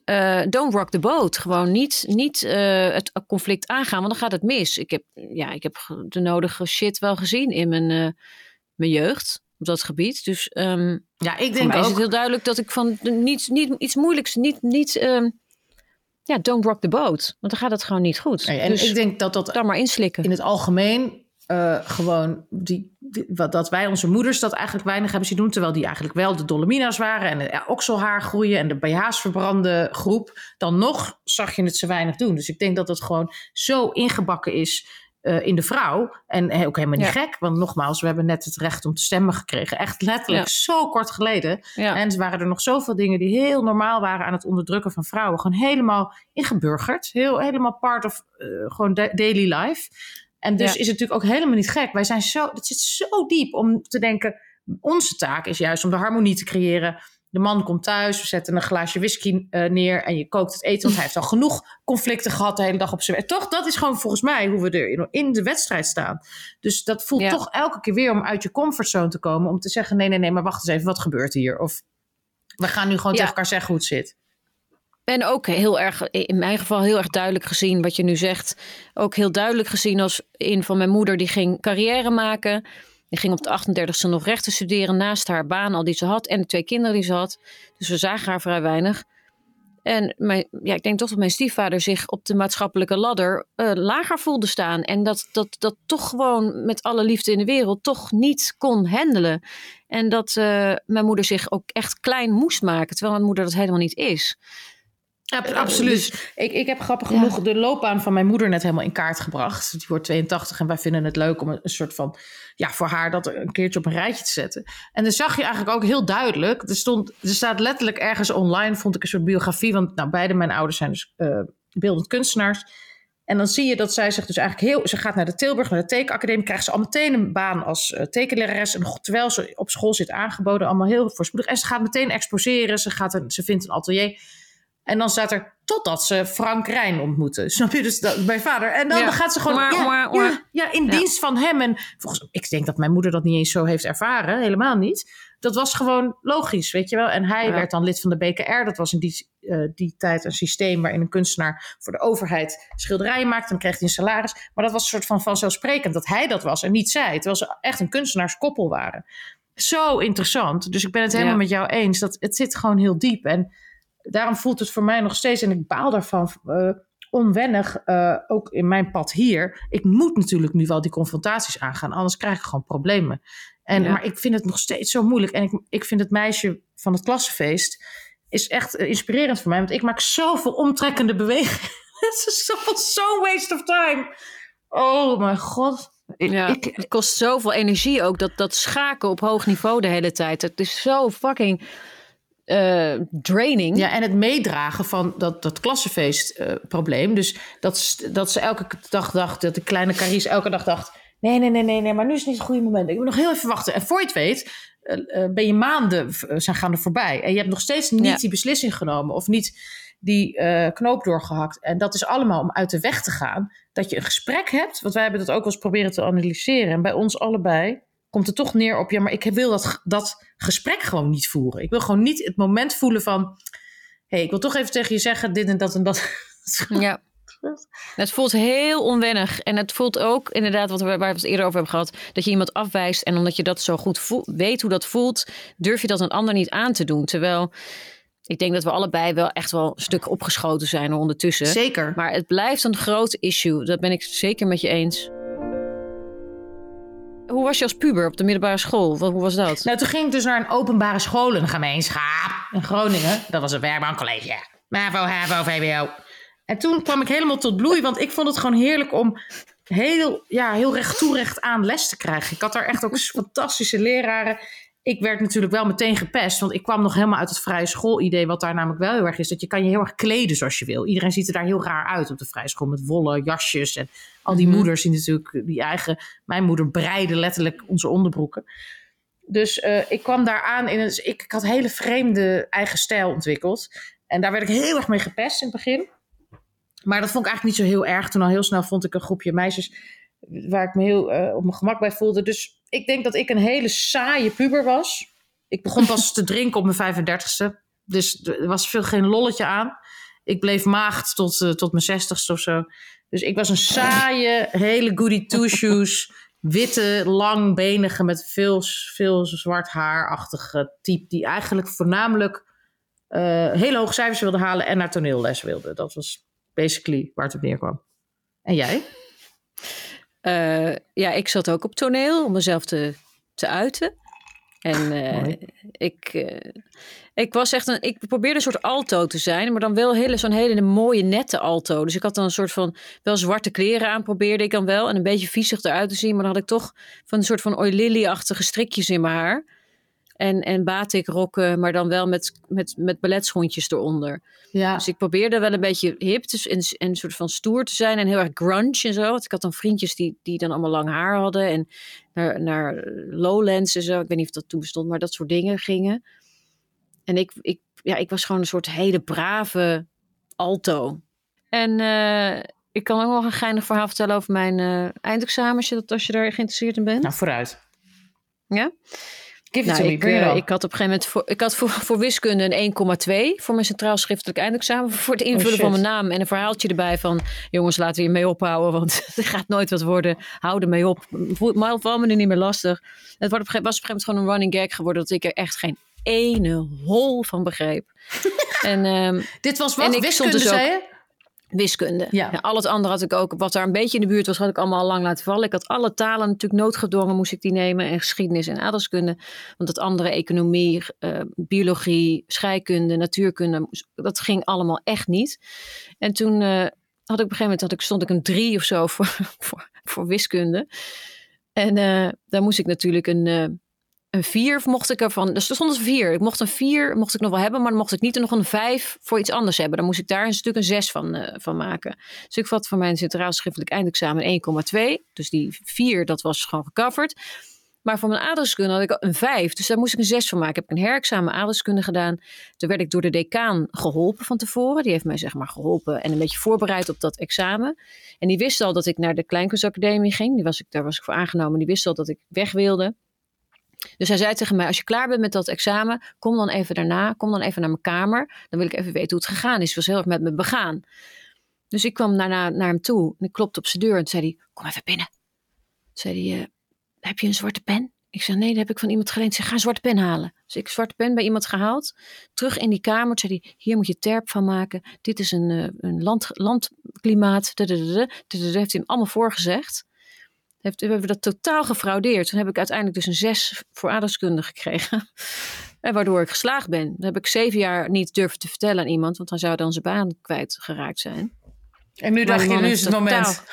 Eh, don't rock the boat. Gewoon niet, niet eh, het conflict aangaan, want dan gaat het mis. Ik heb, ja, ik heb de nodige shit wel gezien in mijn, eh, mijn jeugd op dat gebied. Dus ehm, Ja, ik denk mij is ook. het heel duidelijk dat ik van de- niet, niet iets moeilijks, niet, niet ehm, ja, don't rock the boat. Want dan gaat het gewoon niet goed. Nee, en dus ik denk dat dat dan maar inslikken. in het algemeen eh, gewoon die, die- wat, dat wij onze moeders dat eigenlijk weinig hebben zien doen, terwijl die eigenlijk wel de Dolomina's waren en de okselhaar groeien en de BH's verbrande groep, dan nog zag je het ze weinig doen. Dus ik denk dat het gewoon zo ingebakken is eh, in de vrouw en eh, ook helemaal niet Ja. gek, want nogmaals, we hebben net het recht om te stemmen gekregen, echt letterlijk Ja. zo kort geleden. Ja. En er waren er nog zoveel dingen die heel normaal waren aan het onderdrukken van vrouwen. Gewoon helemaal ingeburgerd. Heel, helemaal part of eh, gewoon da- daily life. En dus is het natuurlijk ook helemaal niet gek. Wij zijn zo, het zit zo diep om te denken... onze taak is juist om de harmonie te creëren. De man komt thuis, we zetten een glaasje whisky eh, neer... en je kookt het eten, want hij heeft al genoeg conflicten gehad... de hele dag op zijn werk. Toch, dat is gewoon volgens mij hoe we er in, in de wedstrijd staan. Dus dat voelt Ja. toch elke keer weer om uit je comfortzone te komen... om te zeggen, nee, nee, nee, maar wacht eens even, wat gebeurt hier? Of we gaan nu gewoon Ja. tegen elkaar zeggen hoe het zit. En ook heel erg, in mijn geval heel erg duidelijk gezien wat je nu zegt. Ook heel duidelijk gezien als een van mijn moeder die ging carrière maken. Die ging op de 38e nog rechten studeren naast haar baan al die ze had. En de twee kinderen die ze had. Dus we zagen haar vrij weinig. En mijn, ja, ik denk toch dat mijn stiefvader zich op de maatschappelijke ladder eh, lager voelde staan. En dat, dat, dat toch gewoon met alle liefde in de wereld toch niet kon handelen. En dat eh, mijn moeder zich ook echt klein moest maken. Terwijl mijn moeder dat helemaal niet is. Eh, absoluut. dus- ik, ik heb grappig Ja. genoeg de loopbaan van mijn moeder net helemaal in kaart gebracht. Die wordt 82 en wij vinden het leuk om een, een soort van... Ja, voor haar dat een keertje op een rijtje te zetten. En dan zag je eigenlijk ook heel duidelijk... Er, stond, er staat letterlijk ergens online, vond ik een soort biografie... want nou, beide mijn ouders zijn dus eh, beeldend kunstenaars... En dan zie je dat zij zich dus eigenlijk heel... Ze gaat naar de Tilburg, naar de tekenacademie... krijgt ze al meteen een baan als eh, tekenlerares... en terwijl ze op school zit aangeboden... allemaal heel voorspoedig. En ze gaat meteen exposeren. Ze, gaat een, ze vindt een atelier... En dan staat er totdat ze Frank Rijn ontmoeten. Snap je? Dus dat, mijn vader. En dan, Ja. dan gaat ze gewoon ja, ja, ja, in dienst van hem. En volgens, ik denk dat mijn moeder dat niet eens zo heeft ervaren. Helemaal niet. Dat was gewoon logisch, weet je wel. En hij werd dan lid van de BKR. Dat was in die, eh, die tijd een systeem waarin een kunstenaar voor de overheid schilderijen maakte. Dan kreeg hij een salaris. Maar dat was een soort van vanzelfsprekend dat hij dat was en niet zij. Terwijl ze echt een kunstenaarskoppel waren. Zo interessant. Dus ik ben het helemaal met jou eens. Dat het zit gewoon heel diep. En daarom voelt het voor mij nog steeds, en ik baal daarvan, eh, onwennig, eh, ook in mijn pad hier. Ik moet natuurlijk nu wel die confrontaties aangaan, anders krijg ik gewoon problemen. En, Ja. Maar ik vind het nog steeds zo moeilijk. En ik, ik vind het meisje van het klassenfeest is echt eh, inspirerend voor mij, want ik maak zoveel omtrekkende bewegingen. Het is zo- zo'n waste of time. Oh mijn god. Ik, Ja, ik, het kost zoveel energie ook, dat, dat schaken op hoog niveau de hele tijd. Het is zo fucking eh, draining. Ja, en het meedragen van dat, dat klassenfeest-probleem. dus dat, dat ze elke dag dacht, dat de kleine Carice elke dag dacht... Nee, nee, nee, nee, nee, maar nu is het niet het goede moment. Ik moet nog heel even wachten. En voor je het weet, eh, eh, ben je maanden eh, zijn gaan er voorbij. En je hebt nog steeds niet Ja. die beslissing genomen of niet die eh, knoop doorgehakt. En dat is allemaal om uit de weg te gaan. Dat je een gesprek hebt, want wij hebben dat ook wel eens proberen te analyseren. En bij ons allebei komt het toch neer op, ja, maar ik wil dat, dat gesprek gewoon niet voeren. Ik wil gewoon niet het moment voelen van, hé, hey, ik wil toch even tegen je zeggen dit en dat en dat. Ja. Het voelt heel onwennig. En het voelt ook inderdaad, wat we, waar we het eerder over hebben gehad, dat je iemand afwijst. En omdat je dat zo goed voelt, weet hoe dat voelt, durf je dat een ander niet aan te doen. Terwijl ik denk dat we allebei wel echt wel een stuk opgeschoten zijn ondertussen. Zeker. Maar het blijft een groot issue. Dat ben ik zeker met je eens. Hoe was je als puber op de middelbare school? Wat, hoe was dat? Nou, toen ging ik dus naar een openbare school in een gemeenschap in Groningen. Dat was een werkbankcollege. MAVO, HAVO, VWO. En toen kwam ik helemaal tot bloei, want ik vond het gewoon heerlijk om heel, ja, heel recht toe recht aan les te krijgen. Ik had daar echt ook fantastische leraren. Ik werd natuurlijk wel meteen gepest, want ik kwam nog helemaal uit het vrije schoolidee, wat daar namelijk wel heel erg is, dat je kan je heel erg kleden zoals je wil. Iedereen ziet er daar heel raar uit op de vrije school, met wollen jasjes en al die Mhm. moeders die natuurlijk die eigen, mijn moeder breide letterlijk onze onderbroeken. Dus eh, ik kwam daar aan in een, ik, ik had hele vreemde eigen stijl ontwikkeld. En daar werd ik heel erg mee gepest in het begin. Maar dat vond ik eigenlijk niet zo heel erg. Toen al heel snel vond ik een groepje meisjes waar ik me heel eh, op mijn gemak bij voelde. Dus ik denk dat ik een hele saaie puber was. Ik begon pas te drinken op mijn 35ste. Dus er was veel geen lolletje aan. Ik bleef maagd tot, eh, tot mijn 60ste of zo. Dus ik was een saaie, hele goody two-shoes, witte, langbenige met veel, veel zwart haarachtige type. Die eigenlijk voornamelijk eh, hele hoge cijfers wilde halen en naar toneelles wilde. Dat was basically waar het op neerkwam. En jij? Eh, ja, ik zat ook op toneel om mezelf te, te uiten. En eh, ik, eh, ik was echt een. Ik probeerde een soort alto te zijn, maar dan wel hele, zo'n hele mooie nette alto. Dus ik had dan een soort van wel zwarte kleren aan, probeerde ik dan wel. En een beetje viezig eruit te zien, maar dan had ik toch van een soort van oilily-achtige strikjes in mijn haar. En, en batik rokken, maar dan wel met, met, met balletschoentjes eronder. Ja. Dus ik probeerde wel een beetje hip te, en, en een soort van stoer te zijn en heel erg grunge en zo. Want ik had dan vriendjes die, die dan allemaal lang haar hadden en naar, naar Lowlands en zo. Ik weet niet of dat toen bestond, maar dat soort dingen gingen. En ik, ik, ja, ik was gewoon een soort hele brave alto. En eh, ik kan ook nog een geinig verhaal vertellen over mijn eh, eindexamen, als je, dat, als je daar geïnteresseerd in bent. Nou, vooruit. Ja? Give it Nou, to me, ik, eh, ik had op een gegeven moment voor, ik had voor, voor wiskunde een 1,2 voor mijn centraal schriftelijk eindexamen. Voor het invullen Oh, shit. van mijn naam en een verhaaltje erbij van jongens, laten we hiermee ophouden, want het gaat nooit wat worden. Hou ermee op. Voel me er niet meer lastig. Het was op een gegeven moment gewoon een running gag geworden dat ik er echt geen ene hol van begreep. en ehm, Dit was en wat? ik stond Wiskunde, dus ook- zei je? Wiskunde. Ja. al het andere had ik ook, wat daar een beetje in de buurt was, had ik allemaal al lang laten vallen. Ik had alle talen natuurlijk noodgedwongen, moest ik die nemen. En geschiedenis en aardrijkskunde. Want het andere, economie, eh, biologie, scheikunde, natuurkunde, dat ging allemaal echt niet. En toen eh, had ik op een gegeven moment, had ik, stond ik een drie of zo voor, voor, voor wiskunde. En eh, daar moest ik natuurlijk een... een vier mocht ik ervan. Dus er stond een vier. Ik mocht een vier mocht ik nog wel hebben, maar dan mocht ik niet er nog een vijf voor iets anders hebben. Dan moest ik daar een stuk een zes van, eh, van maken. Dus ik had voor mijn centraal schriftelijk eindexamen 1,2. Dus die vier, dat was gewoon gecoverd. Maar voor mijn aardrijkskunde had ik een vijf. Dus daar moest ik een zes van maken. Heb ik een herexamen aardrijkskunde gedaan. Toen werd ik door de decaan geholpen van tevoren. Die heeft mij zeg maar geholpen en een beetje voorbereid op dat examen. En die wist al dat ik naar de Kleinkunstacademie ging. Die was ik, daar was ik voor aangenomen. Die wist al dat ik weg wilde. Dus hij zei tegen mij: Als je klaar bent met dat examen, kom dan even daarna. Kom dan even naar mijn kamer. Dan wil ik even weten hoe het gegaan is. Hij was heel erg met me begaan. Dus ik kwam daarna naar hem toe. En ik klopte op zijn deur. En zei hij: Kom even binnen. Zei hij: eh, Heb je een zwarte pen? Ik zei: Nee, dat heb ik van iemand geleend. Ik zei: Ga een zwarte pen halen. Dus ik zwarte pen bij iemand gehaald. Terug in die kamer. Toen zei hij: Hier moet je terp van maken. Dit is een, eh, een land, landklimaat. Heeft hij hem allemaal voorgezegd heeft, hebben we dat totaal gefraudeerd. Toen heb ik uiteindelijk dus een zes voor aardrijkskunde gekregen. En waardoor ik geslaagd ben. Dat heb ik zeven jaar niet durven te vertellen aan iemand, want hij zou dan zijn baan kwijtgeraakt zijn. En nu Maar dacht je, nu is het moment.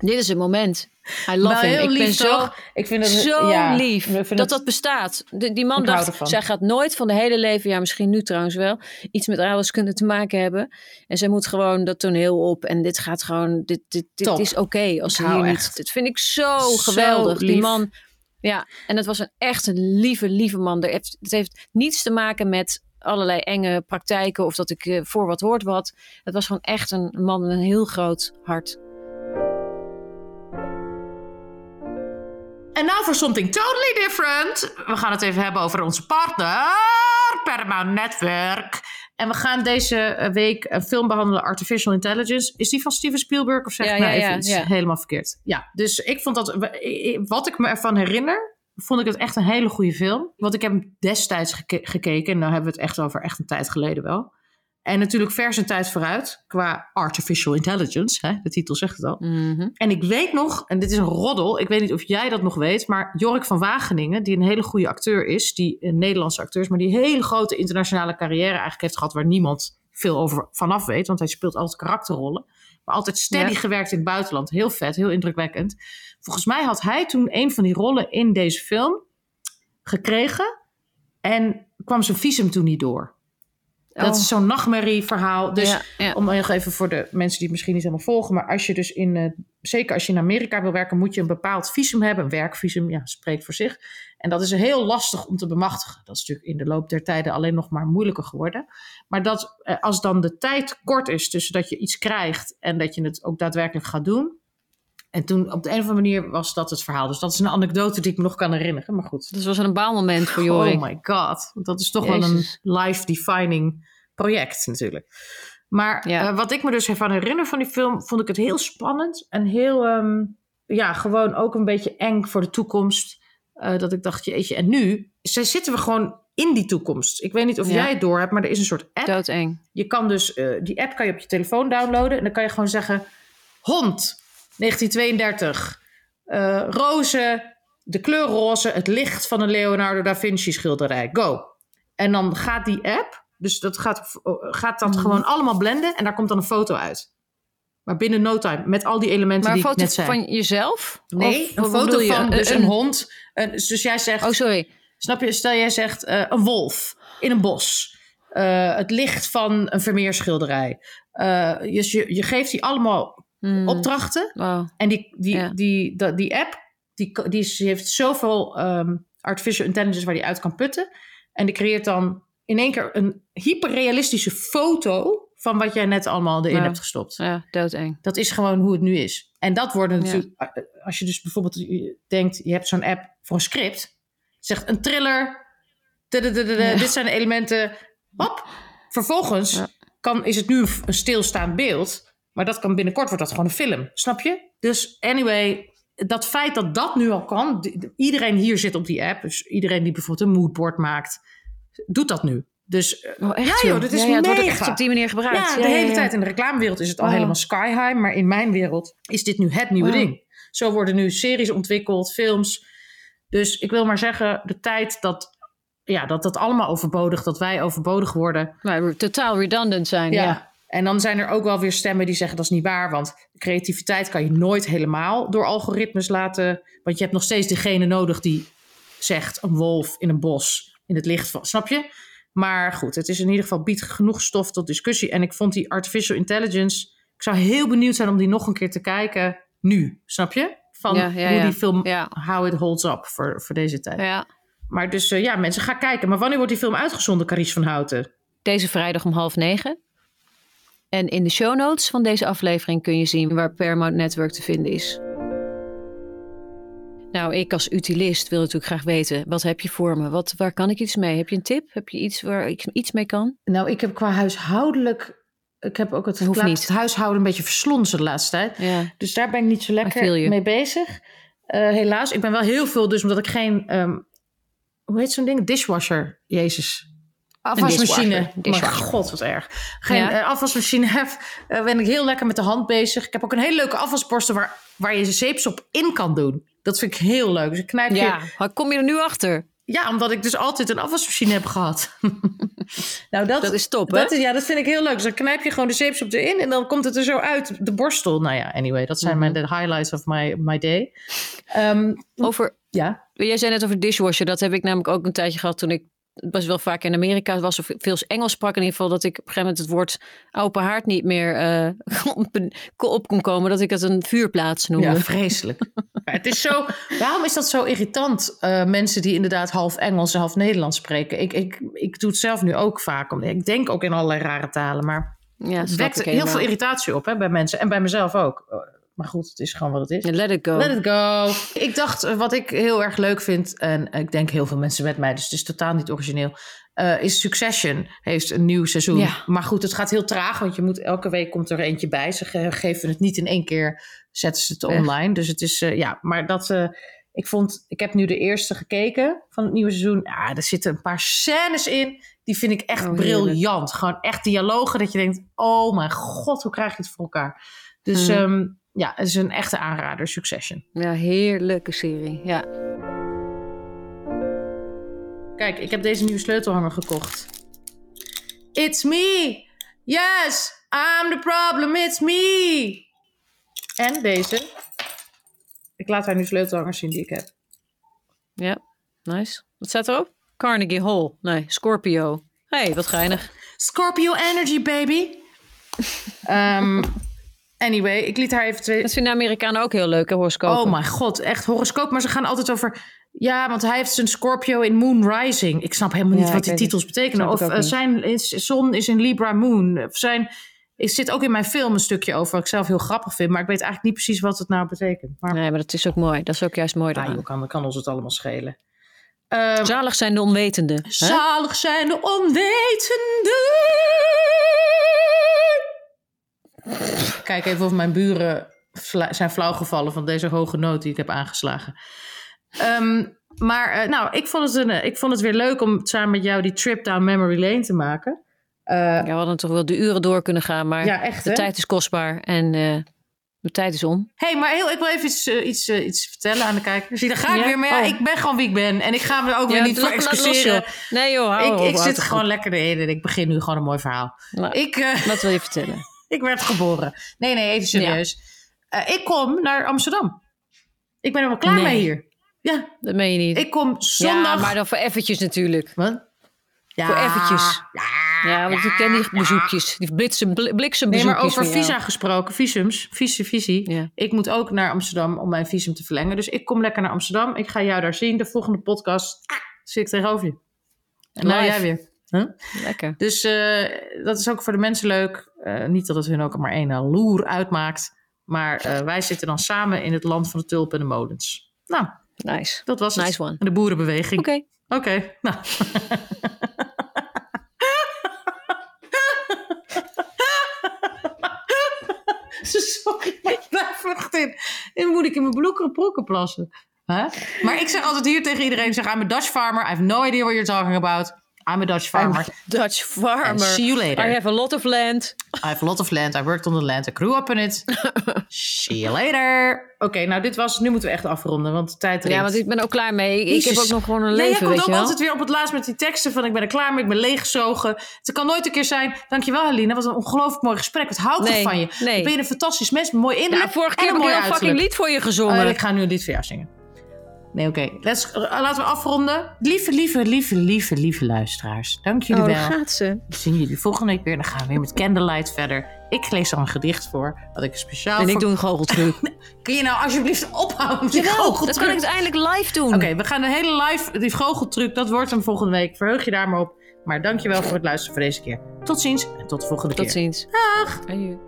Dit is het moment. I love him. Ik ben zo? Ik vind het zo ja, lief dat het- dat bestaat. De- die man dacht, zij gaat nooit van de hele leven, ja misschien nu trouwens wel, iets met aardrijkskunde te maken hebben. En zij moet gewoon dat toneel op. En dit gaat gewoon, dit, dit, dit is oké als ze hier echt. niet. Dit vind ik zo, Zo geweldig. Die man, ja, en het was een echt een lieve, lieve man. Heeft- Het heeft niets te maken met allerlei enge praktijken of dat ik eh, voor wat hoort wat. Het was gewoon echt een man met een heel groot hart. En nou voor something totally different. We gaan het even hebben over onze partner, Paramount Network. En we gaan deze eh, week een film behandelen, Artificial Intelligence. Is die van Steven Spielberg of zeg Ja, ik nou ja, even ja, iets helemaal verkeerd? Ja, dus ik vond dat, wat ik me ervan herinner, vond ik het echt een hele goede film. Want ik heb hem destijds geke- gekeken, en nou hebben we het echt over echt een tijd geleden wel. En natuurlijk vers een tijd vooruit qua Artificial Intelligence, hè? de titel zegt het al. Mhm. En ik weet nog, en dit is een roddel, ik weet niet of jij dat nog weet, maar Jorik van Wageningen, die een hele goede acteur is, die een Nederlandse acteur is, maar die een hele grote internationale carrière eigenlijk heeft gehad waar niemand veel over vanaf weet, want hij speelt altijd karakterrollen, maar altijd steady Ja. gewerkt in het buitenland. Heel vet, heel indrukwekkend. Volgens mij had hij toen een van die rollen in deze film gekregen en kwam zijn visum toen niet door. Dat Oh. is zo'n nachtmerrieverhaal. Dus Ja, ja. om even voor de mensen die het misschien niet helemaal volgen. Maar als je dus in, eh, zeker als je in Amerika wil werken, moet je een bepaald visum hebben. Een werkvisum, ja, spreekt voor zich. En dat is heel lastig om te bemachtigen. Dat is natuurlijk in de loop der tijden alleen nog maar moeilijker geworden. Maar dat eh, als dan de tijd kort is tussen dat je iets krijgt en dat je het ook daadwerkelijk gaat doen. En toen op de een of andere manier was dat het verhaal. Dus dat is een anekdote die ik me nog kan herinneren. Maar goed. Dat was een baalmoment voor Jorik. Oh my god. Want Dat is toch wel een life-defining project natuurlijk. Maar Ja. eh, wat ik me dus ervan herinner van die film, vond ik het heel spannend. En heel, ehm, ja, gewoon ook een beetje eng voor de toekomst. Eh, dat ik dacht, jeetje, en nu zitten we gewoon in die toekomst. Ik weet niet of Ja. jij het door hebt, maar er is een soort app. Doodeng. Je kan dus, eh, die app kan je op je telefoon downloaden. En dan kan je gewoon zeggen, hond, 1932, eh roze, de kleur roze, het licht van een Leonardo da Vinci schilderij. Go. En dan gaat die app, dus dat gaat, gaat Mhm. dat gewoon allemaal blenden en daar komt dan een foto uit. Maar binnen no time, met al die elementen Maar een die ik foto net zei. van jezelf? nee, Of een foto van dus een, hond. Een, dus jij zegt, Oh, sorry. snap je, stel jij zegt eh, een wolf in een bos. Eh, het licht van een Vermeerschilderij. Eh, dus je, je geeft die allemaal Hmm. opdrachten. Wow. En die, die, Ja. die, die, die app, die, die is- die heeft zoveel ehm, artificial intelligence waar die uit kan putten. En die creëert dan in één keer een hyperrealistische foto van wat jij net allemaal erin Ja. hebt gestopt. Ja, doodeng. Dat is gewoon hoe het nu is. En dat worden natuurlijk, eh, als je dus bijvoorbeeld je denkt, je hebt zo'n app voor een script, zegt een thriller, Ja. dit zijn de elementen, hop. Vervolgens kan, is het nu een stilstaand beeld, maar dat kan binnenkort wordt dat gewoon een film, snap je? Dus anyway, dat feit dat dat nu al kan, iedereen hier zit op die app, dus iedereen die bijvoorbeeld een moodboard maakt, doet dat nu. Dus eh, Oh, echt, ja joh, dat is ja, ja, het wordt ook echt op die manier gebruikt. Ja, de hele tijd in de reclamewereld is het al Wow. helemaal sky high. Maar in mijn wereld is dit nu het nieuwe Wow. ding. Zo worden nu series ontwikkeld, films. Dus ik wil maar zeggen, de tijd dat ja, dat, dat allemaal overbodig, dat wij overbodig worden. Maar totaal redundant zijn. Ja. En dan zijn er ook wel weer stemmen die zeggen dat is niet waar. Want creativiteit kan je nooit helemaal door algoritmes laten. Want je hebt nog steeds degene nodig die zegt een wolf in een bos in het licht van. Snap je? Maar goed, het is in ieder geval biedt genoeg stof tot discussie. En ik vond die artificial intelligence. Ik zou heel benieuwd zijn om die nog een keer te kijken nu. Snap je? Van Ja, ja, hoe die film, Ja. how it holds up voor, voor deze tijd. ja. Maar dus eh, ja, mensen, ga kijken. Maar wanneer wordt die film uitgezonden, Carice van Houten? Deze vrijdag om half negen. En in de show notes van deze aflevering kun je zien waar Paramount Network te vinden is. Nou, ik als utilist wil natuurlijk graag weten, wat heb je voor me? Wat, waar kan ik iets mee? Heb je een tip? Heb je iets waar ik iets mee kan? Nou, ik heb qua huishoudelijk. Ik heb ook het, Hoeft laat- niet. het huishouden een beetje verslonzen de laatste tijd. Ja. Dus daar ben ik niet zo lekker mee bezig. Eh, helaas. Ik ben wel heel veel, dus omdat ik geen. ehm, hoe heet zo'n ding? Dishwasher. Jezus. Afwasmachine. Maar god, wat erg. Geen Ja. eh, afwasmachine heb. eh, ben ik heel lekker met de hand bezig. Ik heb ook een hele leuke afwasborstel waar, waar je zeepsop in kan doen. Dat vind ik heel leuk. Dus ik knijp je Ja, hoe kom je er nu achter? ja, omdat ik dus altijd een afwasmachine heb gehad. nou, dat, Dat is top, hè? dat is, ja, dat vind ik heel leuk. Dus dan knijp je gewoon de zeepsop erin en dan komt het er zo uit, de borstel. Nou ja, anyway, dat zijn Mhm. mijn de highlights of my, my day. Ehm, Over, ja, jij zei net over dishwasher. Dat heb ik namelijk ook een tijdje gehad toen ik best wel vaak in Amerika was of veel Engels sprak. In ieder geval dat ik op een gegeven moment het woord open haard niet meer eh, op, op kon komen. Dat ik het een vuurplaats noemde. ja vreselijk. Maar het is zo, waarom is dat zo irritant? eh, mensen die inderdaad half Engels en half Nederlands spreken. Ik, ik, ik doe het zelf nu ook vaak. omdat Ik denk ook in allerlei rare talen, maar Ja, het wekt heel veel irritatie op hè, bij mensen en bij mezelf ook. Maar goed, het is gewoon wat het is. Let it go. Let it go. Ik dacht, eh, wat ik heel erg leuk vind, en ik denk heel veel mensen met mij, dus het is totaal niet origineel, eh, is Succession heeft een nieuw seizoen. Ja. Maar goed, het gaat heel traag, want je moet elke week komt er eentje bij. Ze ge- geven het niet in één keer, zetten ze het Echt? online. Dus het is, eh, ja, maar dat, ik vond, ik heb nu de eerste gekeken van het nieuwe seizoen. Ja, er zitten een paar scènes in, die vind ik echt Oh, briljant. Gewoon echt dialogen dat je denkt, oh mijn god, hoe krijg je het voor elkaar? Dus Hmm. ehm, ja, het is een echte aanrader, Succession. Ja, heerlijke serie. Ja. Kijk, ik heb deze nieuwe sleutelhanger gekocht. It's me! Yes! I'm the problem, it's me! En deze. Ik laat haar nu sleutelhangers zien die ik heb. ja, nice. Wat staat erop? Carnegie Hall. Nee, Scorpio. hey, wat geinig. Scorpio Energy, baby! Ehm, anyway, ik liet haar even twee... Dat vinden Amerikanen ook heel leuk, hè, horoscopen. Oh mijn god, echt horoscoop. Maar ze gaan altijd over... Ja, want hij heeft zijn Scorpio in Moon Rising. Ik snap helemaal niet Ja, wat ik die titels het. betekenen. Ik Of eh, zijn is- zon is in Libra Moon. Of zijn... Er zit ook in mijn film een stukje over, wat ik zelf heel grappig vind. Maar ik weet eigenlijk niet precies wat het nou betekent. Maar Nee, maar dat is ook mooi. Dat is ook juist mooi ah, joh, kan, kan ons het allemaal schelen. Ehm, Zalig zijn de onwetenden. hè? zalig zijn de onwetenden. Kijk even of mijn buren zijn flauwgevallen van deze hoge noot die ik heb aangeslagen. Ehm, maar eh, nou, ik vond, het een, eh, ik vond het weer leuk om samen met jou die trip down memory lane te maken. Eh, Ja, we hadden toch wel de uren door kunnen gaan, maar ja, echt de hè? tijd is kostbaar en de tijd is om. hey, maar heel, ik wil even iets, iets, iets vertellen aan de kijkers. Zie, daar ga ik Ja? weer. Maar ja, Oh. ik ben gewoon wie ik ben. En ik ga me ook weer niet voor excuseren. Nee joh, hou ik op, ik zit gewoon op. lekker erin en ik begin nu gewoon een mooi verhaal. Nou, Ik, Wat wil je vertellen? Ik werd geboren. Nee, nee, even serieus. Eh, ik kom naar Amsterdam. Ik ben wel klaar Nee. mee hier. Ja, Dat meen je niet. ik kom zondag... Ja, maar dan voor eventjes natuurlijk. Wat? Ja, Voor eventjes. Ja, Ja, want ik ken die bezoekjes. Die bliksem, bl- Nee, maar bliksembezoekjes over jou. visa gesproken, visums, visie, visie. Ja. Ik moet ook naar Amsterdam om mijn visum te verlengen. Dus ik kom lekker naar Amsterdam. Ik ga jou daar zien. De volgende podcast zit ik tegenover je. En nou jij weer. Huh? Lekker. Dus eh, dat is ook voor de mensen leuk. Eh, niet dat het hun ook maar één loer uitmaakt. Maar eh, wij zitten dan samen in het land van de tulpen en de molens. Nou, Nice. dat was het. Nice one. De boerenbeweging. Oké. Oké, nou. Sorry, maar echt in. En moet ik in mijn blokken broeken plassen. Maar ik zeg altijd hier tegen iedereen, zeg, I'm a Dutch farmer. I have no idea what you're talking about. I'm a Dutch farmer. Dutch farmer. And see you later. I have a lot of land. I have a lot of land. I worked on the land. I grew up in it. See you later. Oké, nou dit was het. Nu moeten we echt afronden, want de tijd Ja, want ik ben ook klaar mee. Ik Jezus. heb ook nog gewoon een Ja, jij leven, komt weet ook wel. altijd weer op het laatst met die teksten van ik ben er klaar mee, ik ben leeggezogen. Het kan nooit een keer zijn. Dankjewel Helene, wat een ongelooflijk mooi gesprek. Wat hou ik Nee, van je. nee. Ben je een fantastisch mens, mooi innerlijk Ja, vorige en keer een heb ik mooi een heel fucking lied voor je gezongen. Oh, ik ga nu een lied voor jou zingen. Nee, oké. Let's- eh, Laten we afronden. Lieve, lieve, lieve, lieve, lieve luisteraars. Dank jullie oh, wel. gaat ze. We zien jullie volgende week weer. Dan gaan we weer met Candlelight verder. Ik lees dan een gedicht voor. Wat ik speciaal En ik doe een goocheltruc. Kun je nou alsjeblieft ophouden met die Jawel, dat goocheltruc? kan ik uiteindelijk live doen. Oké, we gaan een hele live, die goocheltruc, dat wordt hem volgende week. Verheug je daar maar op. Maar dankjewel voor het luisteren voor deze keer. Tot ziens en tot de volgende Tot keer. ziens. Dag! Adieu.